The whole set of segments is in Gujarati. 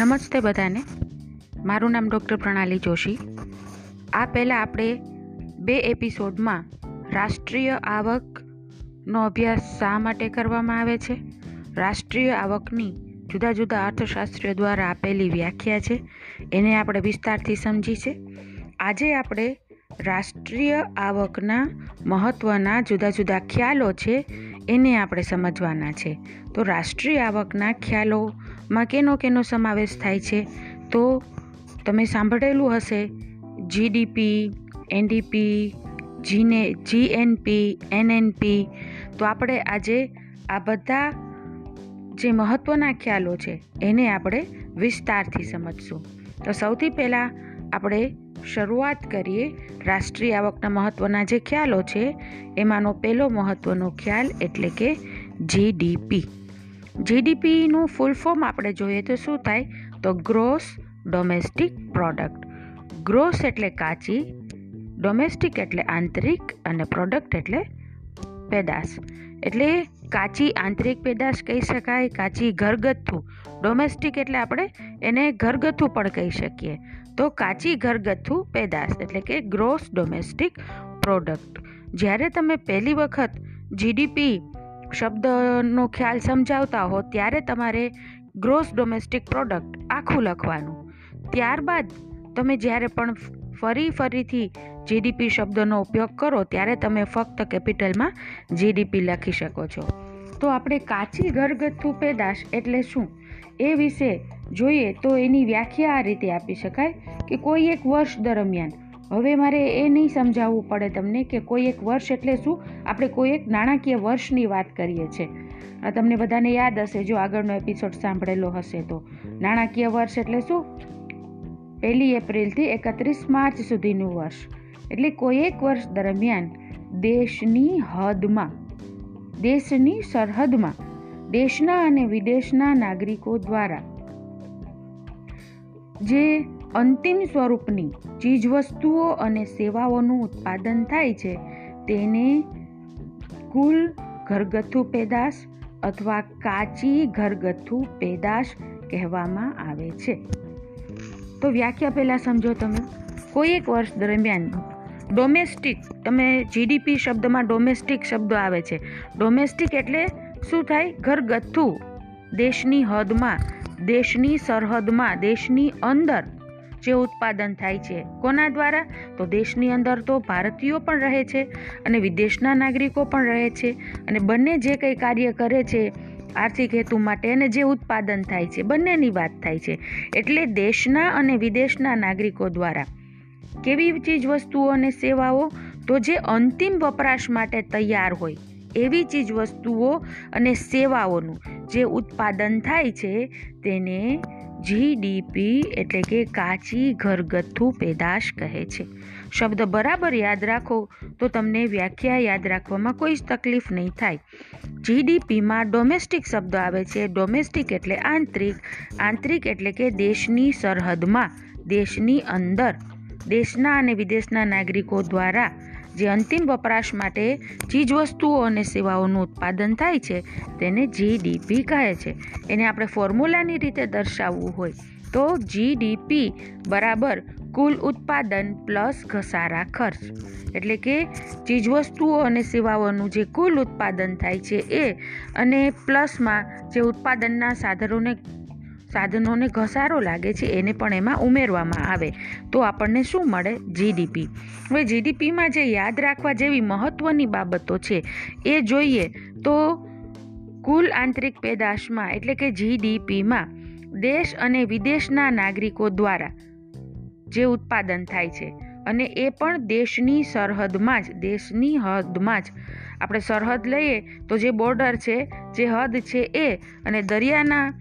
નમસ્તે બધાને. મારું નામ ડૉક્ટર પ્રણાલી જોશી. આ પહેલાં આપણે બે એપિસોડમાં રાષ્ટ્રીય આવકનો અભ્યાસ શા માટે કરવામાં આવે છે? રાષ્ટ્રીય આવકની જુદા જુદા અર્થશાસ્ત્રીઓ દ્વારા આપેલી વ્યાખ્યા છે. એને આપણે વિસ્તારથી સમજી છે. આજે આપણે રાષ્ટ્રીય આવકના મહત્ત્વના જુદા જુદા ખ્યાલો છે એને આપણે સમજવાના છે. તો રાષ્ટ્રીય આવકના ખ્યાલોમાં કેનો કેનો સમાવેશ થાય છે? તો તમે સાંભળેલું હશે જીડીપી એનડીપી જીને જીએનપી એનએનપી તો આપણે આજે આ બધા જે મહત્ત્વના ખ્યાલો છે, એને આપણે વિસ્તારથી સમજશું. તો સૌથી પહેલાં આપણે શરૂઆત કરીએ રાષ્ટ્રીય આવકના મહત્ત્વના જે ખ્યાલો છે, એમાંનો પહેલો મહત્ત્વનો ખ્યાલ એટલે કે જીડીપી જીડીપીનું ફૂલ ફોર્મ આપણે જોઈએ તો શું થાય? તો ગ્રોસ ડોમેસ્ટિક પ્રોડક્ટ ગ્રોસ એટલે કાચી ડોમેસ્ટિક એટલે આંતરિક અને પ્રોડક્ટ એટલે પેદાશ. એટલે કાચી આંતરિક પેદાશ કહી શકાય, કાચી ઘરગથ્થુ. ડોમેસ્ટિક એટલે આપણે એને ઘરગથ્થુ પણ કહી શકીએ. તો કાચી ઘરગથ્થુ પેદાશ એટલે કે ગ્રોસ ડોમેસ્ટિક પ્રોડક્ટ જ્યારે તમે પહેલી વખત જીડીપી શબ્દનો ખ્યાલ સમજાવતા હો ત્યારે તમારે ગ્રોસ ડોમેસ્ટિક પ્રોડક્ટ આખું લખવાનું. ત્યારબાદ તમે જ્યારે પણ ફરી ફરીથી જીડીપી શબ્દનો ઉપયોગ કરો ત્યારે તમે ફક્ત કેપિટલમાં જીડીપી લખી શકો છો. તો આપણે કાચી ઘરગથ્થુ પેદાશ એટલે શું? એ વિશે જોઈએ તો એની વ્યાખ્યા આ રીતે આપી શકાય કે કોઈ એક વર્ષ દરમિયાન હવે મારે એ નહીં સમજાવવું પડે તમને કે કોઈ એક વર્ષ એટલે શું? આપણે કોઈ એક નાણાકીય વર્ષની વાત કરીએ છીએ. તમને બધાને યાદ હશે જો આગળનો એપિસોડ સાંભળેલો હશે તો. નાણાકીય વર્ષ એટલે શું? પહેલી એપ્રિલથી એકત્રીસ માર્ચ સુધીનું વર્ષ. એટલે કોઈ એક વર્ષ દરમિયાન દેશની હદમાં, દેશની સરહદમાં દેશના અને વિદેશના નાગરિકો દ્વારા જે અંતિમ સ્વરૂપની ચીજવસ્તુઓ અને સેવાઓનું ઉત્પાદન થાય છે, તેને કુલ ઘરગથ્થુ પેદાશ અથવા કાચી ઘરગથ્થુ પેદાશ કહેવામાં આવે છે. તો વ્યાખ્યા પહેલાં સમજો તમે. કોઈ એક વર્ષ દરમિયાન ડોમેસ્ટિક, તમે જીડીપી શબ્દમાં ડોમેસ્ટિક શબ્દો આવે છે. ડોમેસ્ટિક એટલે શું થાય? ઘરગથ્થુ દેશની હદમાં, દેશની સરહદમાં, દેશની અંદર જે ઉત્પાદન થાય છે. કોના દ્વારા? તો દેશની અંદર તો ભારતીયો પણ રહે છે અને વિદેશના નાગરિકો પણ રહે છે અને બંને જે કંઈ કાર્ય કરે છે, આર્થિક હેતુ માટે અને જે ઉત્પાદન થાય છે, બંનેની વાત થાય છે. એટલે દેશના અને વિદેશના નાગરિકો દ્વારા. કેવી ચીજ વસ્તુઓ અને સેવાઓ? તો જે અંતિમ વપરાશ માટે તૈયાર હોય, એવી ચીજ વસ્તુઓ અને સેવાઓનું જે ઉત્પાદન થાય છે, તેને જીડીપી એટલે કે કાચી ઘરગથ્થુ પેદાશ કહે છે. શબ્દ બરાબર યાદ રાખો તો તમને વ્યાખ્યા યાદ રાખવામાં કોઈ જ તકલીફ નહીં થાય. જીડીપીમાં ડોમેસ્ટિક શબ્દ આવે છે. ડોમેસ્ટિક એટલે આંતરિક આંતરિક એટલે કે દેશની સરહદમાં, દેશની અંદર. દેશના અને વિદેશના નાગરિકો દ્વારા જે અંતિમ વપરાશ માટે ચીજવસ્તુઓ અને સેવાઓનું ઉત્પાદન થાય છે, તેને જીડીપી કહે છે. એને આપણે ફોર્મ્યુલાની રીતે દર્શાવવું હોય તો જીડીપી બરાબર કુલ ઉત્પાદન પ્લસ ઘસારા ખર્ચ. એટલે કે ચીજવસ્તુઓ અને સેવાઓનું જે કુલ ઉત્પાદન થાય છે એ અને પ્લસમાં જે ઉત્પાદનના સાધનોને સાધનોને ઘસારો લાગે છે, એને પણ એમાં ઉમેરવામાં આવે. તો આપણને શું મળે? જીડીપી હવે જીડીપીમાં જે યાદ રાખવા જેવી મહત્ત્વની બાબતો છે, એ જોઈએ તો કુલ આંતરિક પેદાશમાં, એટલે કે જીડીપીમાં દેશ અને વિદેશના નાગરિકો દ્વારા જે ઉત્પાદન થાય છે, અને એ પણ દેશની સરહદમાં જ, દેશની હદમાં જ. આપણે સરહદ લઈએ તો જે બોર્ડર છે, જે હદ છે એ, અને દરિયાના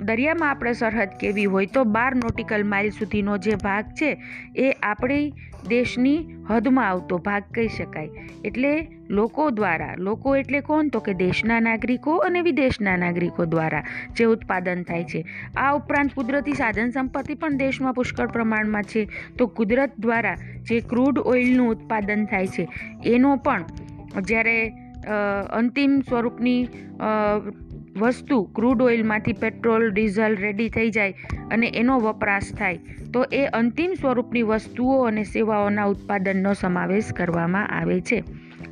દરિયામાં આપણે સરહદ કેવી હોય તો બાર નોટિકલ માઇલ સુધીનો જે ભાગ છે, એ આપણી દેશની હદમાં આવતો ભાગ કહી શકાય. એટલે લોકો દ્વારા, લોકો એટલે કોણ? તો કે દેશના નાગરિકો અને વિદેશના નાગરિકો દ્વારા જે ઉત્પાદન થાય છે. આ ઉપરાંત કુદરતી સાધન સંપત્તિ પણ દેશમાં પુષ્કળ પ્રમાણમાં છે. તો કુદરત દ્વારા જે ક્રૂડ ઓઇલનું ઉત્પાદન થાય છે, એનો પણ જ્યારે અંતિમ સ્વરૂપની વસ્તુ ક્રૂડ ઓઇલમાંથી પેટ્રોલ, ડીઝલ રેડી થઈ જાય અને એનો વપરાશ થાય, તો એ અંતિમ સ્વરૂપની વસ્તુઓ અને સેવાઓના ઉત્પાદનનો સમાવેશ કરવામાં આવે છે.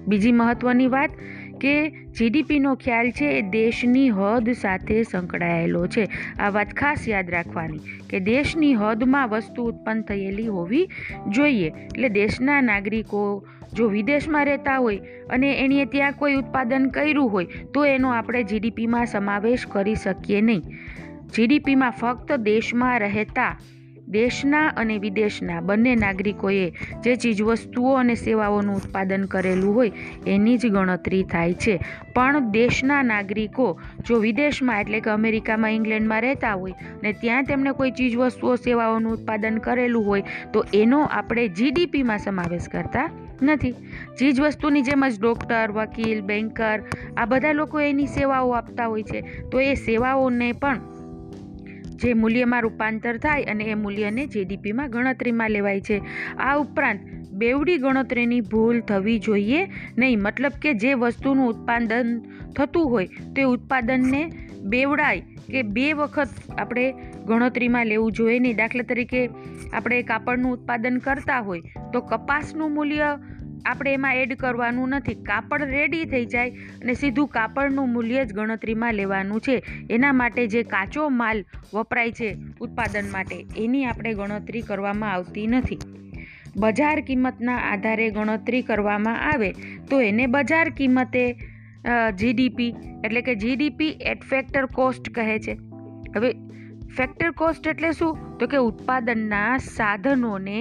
બીજી મહત્ત્વની વાત કે જીડીપીનો ખ્યાલ છે એ દેશની હદ સાથે સંકળાયેલો છે. આ વાત ખાસ યાદ રાખવાની કે દેશની હદમાં વસ્તુ ઉત્પન્ન થયેલી હોવી જોઈએ. એટલે દેશના નાગરિકો જો વિદેશમાં રહેતા હોય અને એણીએ ત્યાં કોઈ ઉત્પાદન કર્યું હોય, તો એનો આપણે જીડીપીમાં સમાવેશ કરી શકીએ નહીં. જીડીપીમાં ફક્ત દેશમાં રહેતા દેશના અને વિદેશના બંને નાગરિકોએ જે ચીજવસ્તુઓ અને સેવાઓનું ઉત્પાદન કરેલું હોય એની જ ગણતરી થાય છે. પણ દેશના નાગરિકો જો વિદેશમાં એટલે કે અમેરિકામાં, ઇંગ્લેન્ડમાં રહેતા હોય ને ત્યાં તેમણે કોઈ ચીજવસ્તુઓ સેવાઓનું ઉત્પાદન કરેલું હોય તો એનો આપણે જીડીપીમાં સમાવેશ કરતા નથી. ચીજ વસ્તુની જેમ જ ડૉક્ટર, વકીલ, બેન્કર આ બધા લોકો એની સેવાઓ આપતા હોય છે. તો એ સેવાઓને પણ જે મૂલ્યમાં રૂપાંતર થાય અને એ મૂલ્યને જીડીપીમાં ગણતરીમાં લેવાય છે. આ ઉપરાંત બેવડી ગણતરીની ભૂલ થવી જોઈએ નહીં, મતલબ કે જે વસ્તુનું ઉત્પાદન થતું હોય તે ઉત્પાદનને બેવડાય કે બે વખત આપણે ગણતરીમાં લેવું જોઈએ નહીં. દાખલા તરીકે આપણે કાપડનું ઉત્પાદન કરતા હોય તો કપાસનું મૂલ્ય આપણે એમાં એડ કરવાનું નથી. કાપડ રેડી થઈ જાય અને સીધું કાપડનું મૂલ્ય જ ગણતરીમાં લેવાનું છે. એના માટે જે કાચો માલ વપરાય છે ઉત્પાદન માટે, એની આપણે ગણતરી કરવામાં આવતી નથી. બજાર કિંમતના આધારે ગણતરી કરવામાં આવે તો એને બજાર કિંમતે જીડીપી એટલે કે જીડીપી એટ ફેક્ટર કોસ્ટ કહે છે. હવે ફેક્ટર કોસ્ટ એટલે શું? તો કે ઉત્પાદનના સાધનોને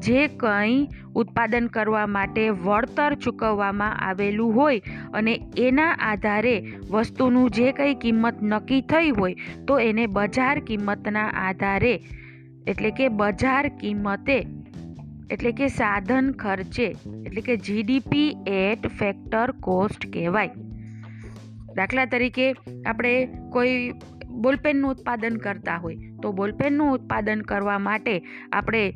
જે કંઈ ઉત્પાદન કરવા માટે વળતર ચૂકવવામાં આવેલું હોય અને એના આધારે વસ્તુનું જે કંઈ કિંમત નક્કી થઈ હોય, તો એને બજાર કિંમતના આધારે, એટલે કે બજાર કિંમતે, એટલે કે સાધન ખર્ચે, એટલે કે જીડીપી એટ ફેક્ટર કોસ્ટ કહેવાય. દાખલા તરીકે આપણે કોઈ બોલપેનનું ઉત્પાદન કરતા હોય, તો બોલપેનનું ઉત્પાદન કરવા માટે આપણે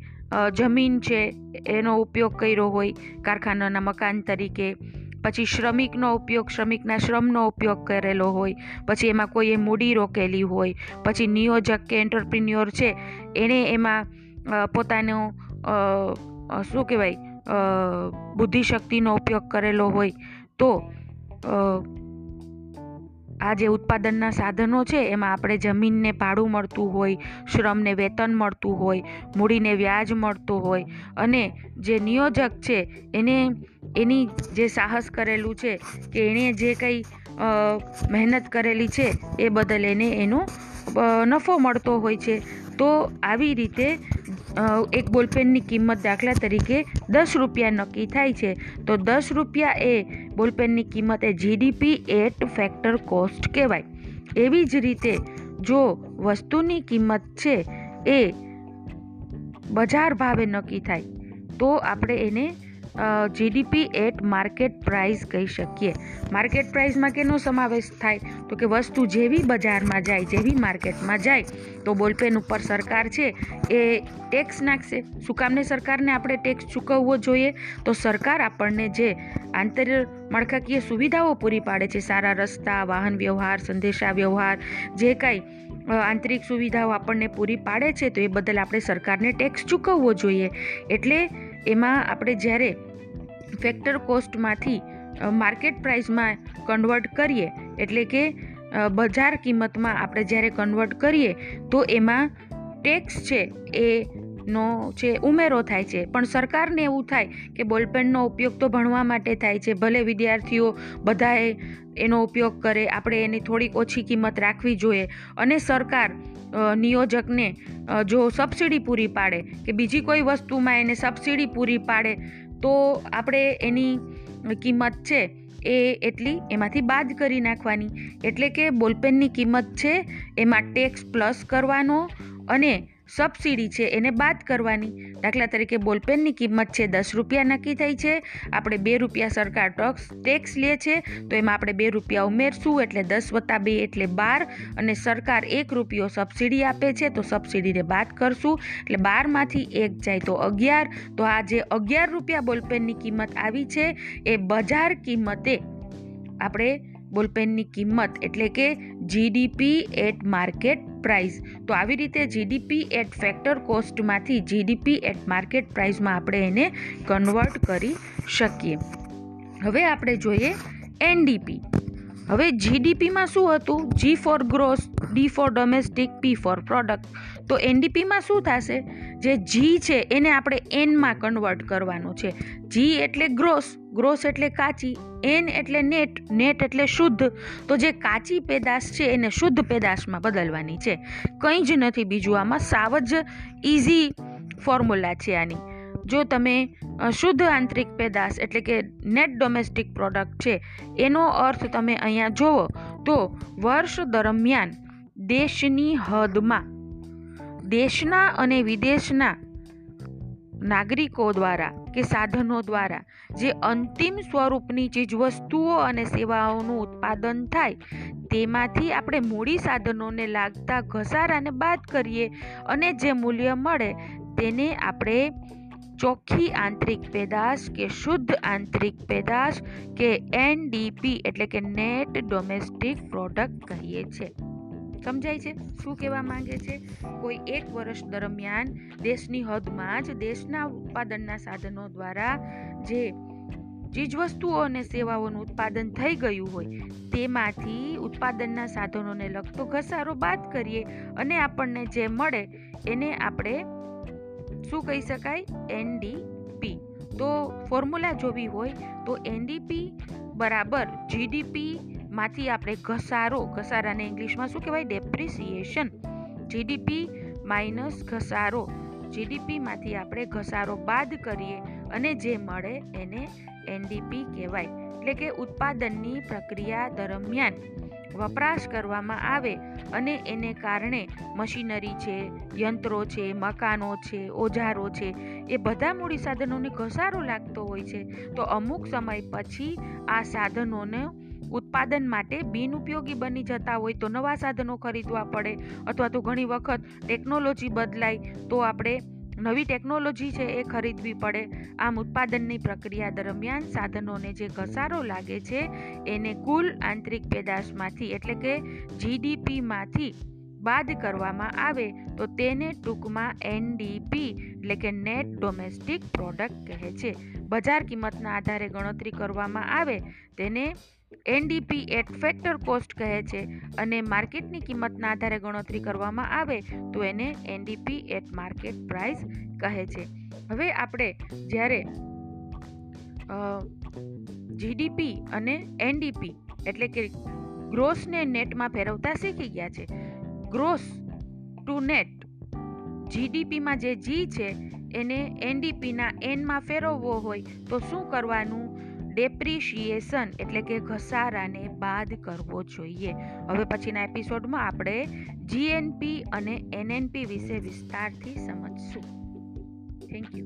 જમીન છે, એનો ઉપયોગ કર્યો હોય કારખાનાના મકાન તરીકે. પછી શ્રમિકનો ઉપયોગ, શ્રમિકના શ્રમનો ઉપયોગ કરેલો હોય. પછી એમાં કોઈએ મૂડી રોકેલી હોય. પછી નિયોજક કે એન્ટરપ્રિન્યોર છે એણે એમાં પોતાનો શું કહેવાય? બુદ્ધિશક્તિનો ઉપયોગ કરેલો હોય તો આ જે ઉત્પાદનના સાધનો છે, એમાં આપણે જમીનને ભાડું મળતું હોય, શ્રમને વેતન મળતું હોય, મૂડીને વ્યાજ મળતું હોય અને જે નિયોજક છે, એને એની જે સાહસ કરેલું છે કે એણે જે કંઈ મહેનત કરેલી છે, એ બદલ એને એનો નફો મળતો હોય છે. તો આવી રીતે એક બોલપેનની કિંમત દાખલા તરીકે દસ રૂપિયા નક્કી થાય છે. તો દસ રૂપિયા એ બોલપેનની કિંમત એ જીડીપી એટ ફેક્ટર કોસ્ટ કહેવાય. એવી જ રીતે જો વસ્તુની કિંમત છે એ બજાર ભાવે નક્કી થાય, તો આપણે એને જીડીપી એટ માર્કેટ પ્રાઇસ કહી શકીએ. માર્કેટ પ્રાઇસમાં કેનો સમાવેશ થાય? તો કે વસ્તુ જેવી બજારમાં જાય, જેવી માર્કેટમાં જાય. તો બોલપેન ઉપર સરકાર છે, એ ટેક્સ નાખશે. શું કામને સરકારને આપણે ટેક્સ ચૂકવવો જોઈએ? તો સરકાર આપણને જે આંતર માળખાકીય સુવિધાઓ પૂરી પાડે છે, સારા રસ્તા, વાહન વ્યવહાર સંદેશા વ્યવહાર જે કાંઈ આંતરિક સુવિધાઓ આપણને પૂરી પાડે છે, તો એ બદલ આપણે સરકારને ટેક્સ ચૂકવવો જોઈએ. એટલે એમાં આપણે જ્યારે ફેક્ટર કોસ્ટમાંથી માર્કેટ પ્રાઇસમાં કન્વર્ટ કરીએ, એટલે કે બજાર કિંમતમાં આપણે જ્યારે કન્વર્ટ કરીએ, તો એમાં ટેક્સ છે, એ નો છે ઉમેરો થાય છે. પણ સરકારને એવું થાય કે બોલપેનનો ઉપયોગ તો ભણવા માટે થાય છે. ભલે વિદ્યાર્થીઓ બધાએ એનો ઉપયોગ કરે, આપણે એની થોડીક ઓછી કિંમત રાખવી જોઈએ. અને સરકાર નિયોજકને જો સબસિડી પૂરી પાડે કે બીજી કોઈ વસ્તુમાં એને સબસિડી પૂરી પાડે, તો આપણે એની કિંમત છે એ એટલી એમાંથી બાદ કરી નાખવાની. એટલે કે બોલપેનની કિંમત છે એમાં ટેક્સ પ્લસ કરવાનો અને સબસિડી છે એને બાદ કરવાની. દાખલા તરીકે બોલપેનની કિંમત છે દસ રૂપિયા નક્કી થઈ છે. આપણે બે રૂપિયા સરકાર ટોક્સ, ટેક્સ લે છે. તો એમાં આપણે બે રૂપિયા ઉમેરશું એટલે દસ વત્તા બે એટલે બાર અને સરકાર એક રૂપિયો સબસિડી આપે છે તો સબસિડીને બાદ કરશું. એટલે બારમાંથી એક જાય તો અગિયાર. તો આ જે અગિયાર રૂપિયા બોલપેનની કિંમત આવી છે એ બજાર કિંમતે આપણે બોલપેનની કિંમત એટલે કે જીડીપી એટ માર્કેટ પ્રાઇસ તો આવી રીતે જીડીપી એટ ફેક્ટર કોસ્ટમાંથી જીડીપી એટ માર્કેટ પ્રાઇસમાં આપણે એને કન્વર્ટ કરી શકીએ. હવે આપણે જોઈએ એનડીપી હવે જીડીપીમાં શું હતું? G for gross D for domestic P for product તો એનડીપીમાં શું થશે? જે જી છે એને આપણે એનમાં કન્વર્ટ કરવાનું છે. જી એટલે ગ્રોસ ગ્રોસ એટલે કાચી, એન એટલે નેટ નેટ એટલે શુદ્ધ. તો જે કાચી પેદાશ છે એને શુદ્ધ પેદાશમાં બદલવાની છે. કંઈ જ નથી બીજું આમાં, સાવ જ ઇઝી ફોર્મ્યુલા છે આની. જો તમે શુદ્ધ આંતરિક પેદાશ એટલે કે નેટ ડોમેસ્ટિક પ્રોડક્ટ છે, એનો અર્થ તમે અહીંયા જુઓ તો વર્ષ દરમિયાન દેશની હદમાં, દેશના અને વિદેશના નાગરિકો દ્વારા કે સાધનો દ્વારા જે અંતિમ સ્વરૂપની ચીજવસ્તુઓ અને સેવાઓનું ઉત્પાદન થાય, તેમાંથી આપણે મૂડી સાધનોને લાગતા ઘસારાને બાદ કરીએ અને જે મૂલ્ય મળે તેને આપણે ચોખ્ખી આંતરિક પેદાશ કે શુદ્ધ આંતરિક પેદાશ કે એનડીપી એટલે કે નેટ ડોમેસ્ટિક પ્રોડક્ટ કહીએ છીએ. સમજાય છે? શું કહેવા માંગે છે? કોઈ એક વર્ષ દરમિયાન દેશની હદમાં જ દેશના ઉત્પાદનના સાધનો દ્વારા જે ચીજવસ્તુઓ અને સેવાઓનું ઉત્પાદન થઈ ગયું હોય, તેમાંથી ઉત્પાદનના સાધનોને લગતો ઘસારો બાદ કરીએ અને આપણને જે મળે એને આપણે શું કહી શકાય? એનડીપી તો ફોર્મ્યુલા જોવી હોય તો એનડીપી બરાબર જીડીપી માંથી આપણે ઘસારો ઘસારાને ઇંગ્લિશમાં શું કહેવાય? ડેપ્રિસિએશન જીડીપી માઇનસ ઘસારો. જીડીપીમાંથી આપણે ઘસારો બાદ કરીએ અને જે મળે એને એનડીપી કહેવાય. એટલે કે ઉત્પાદનની પ્રક્રિયા દરમિયાન વપરાશ કરવામાં આવે અને એને કારણે મશીનરી છે, યંત્રો છે, મકાનો છે, ઓજારો છે, એ બધા મૂડી સાધનોને ઘસારો લાગતો હોય છે. તો અમુક સમય પછી આ સાધનોને ઉત્પાદન માટે બિનઉપયોગી બની જતા હોય તો નવા સાધનો ખરીદવા પડે અથવા તો ઘણી વખત ટેકનોલોજી બદલાય તો આપણે નવી ટેકનોલોજી છે એ ખરીદવી પડે. આમ ઉત્પાદનની પ્રક્રિયા દરમિયાન સાધનોને જે ઘસારો લાગે છે એને કુલ આંતરિક પેદાશમાંથી એટલે કે જીડીપીમાંથી બાદ કરવામાં આવે, તો તેને ટૂંકમાં એનડીપી એટલે કે નેટ ડોમેસ્ટિક પ્રોડક્ટ કહે છે. બજાર કિંમતના આધારે ગણતરી કરવામાં આવે, તેને એનડીપી એટ ફેક્ટર કોસ્ટ કહે છે અને માર્કેટની કિંમતના આધારે ગણતરી કરવામાં આવે, તો એને એનડીપી એટ માર્કેટ પ્રાઇસ કહે છે. હવે આપણે જ્યારે જીડીપી અને એનડીપી એટલે કે ગ્રોસને નેટમાં ફેરવતા શીખી ગયા છે ગ્રોસ ટુ નેટ જીડીપીમાં જે જી છે, એને એનડીપીના એનમાં ફેરવવો હોય તો શું કરવાનું? ડેપ્રિશિએશન એટલે કે ઘસારાને બાદ કરવો જોઈએ. હવે પછીના એપિસોડમાં આપણે જીએનપી અને એનએનપી વિશે વિસ્તારથી સમજશું. Thank you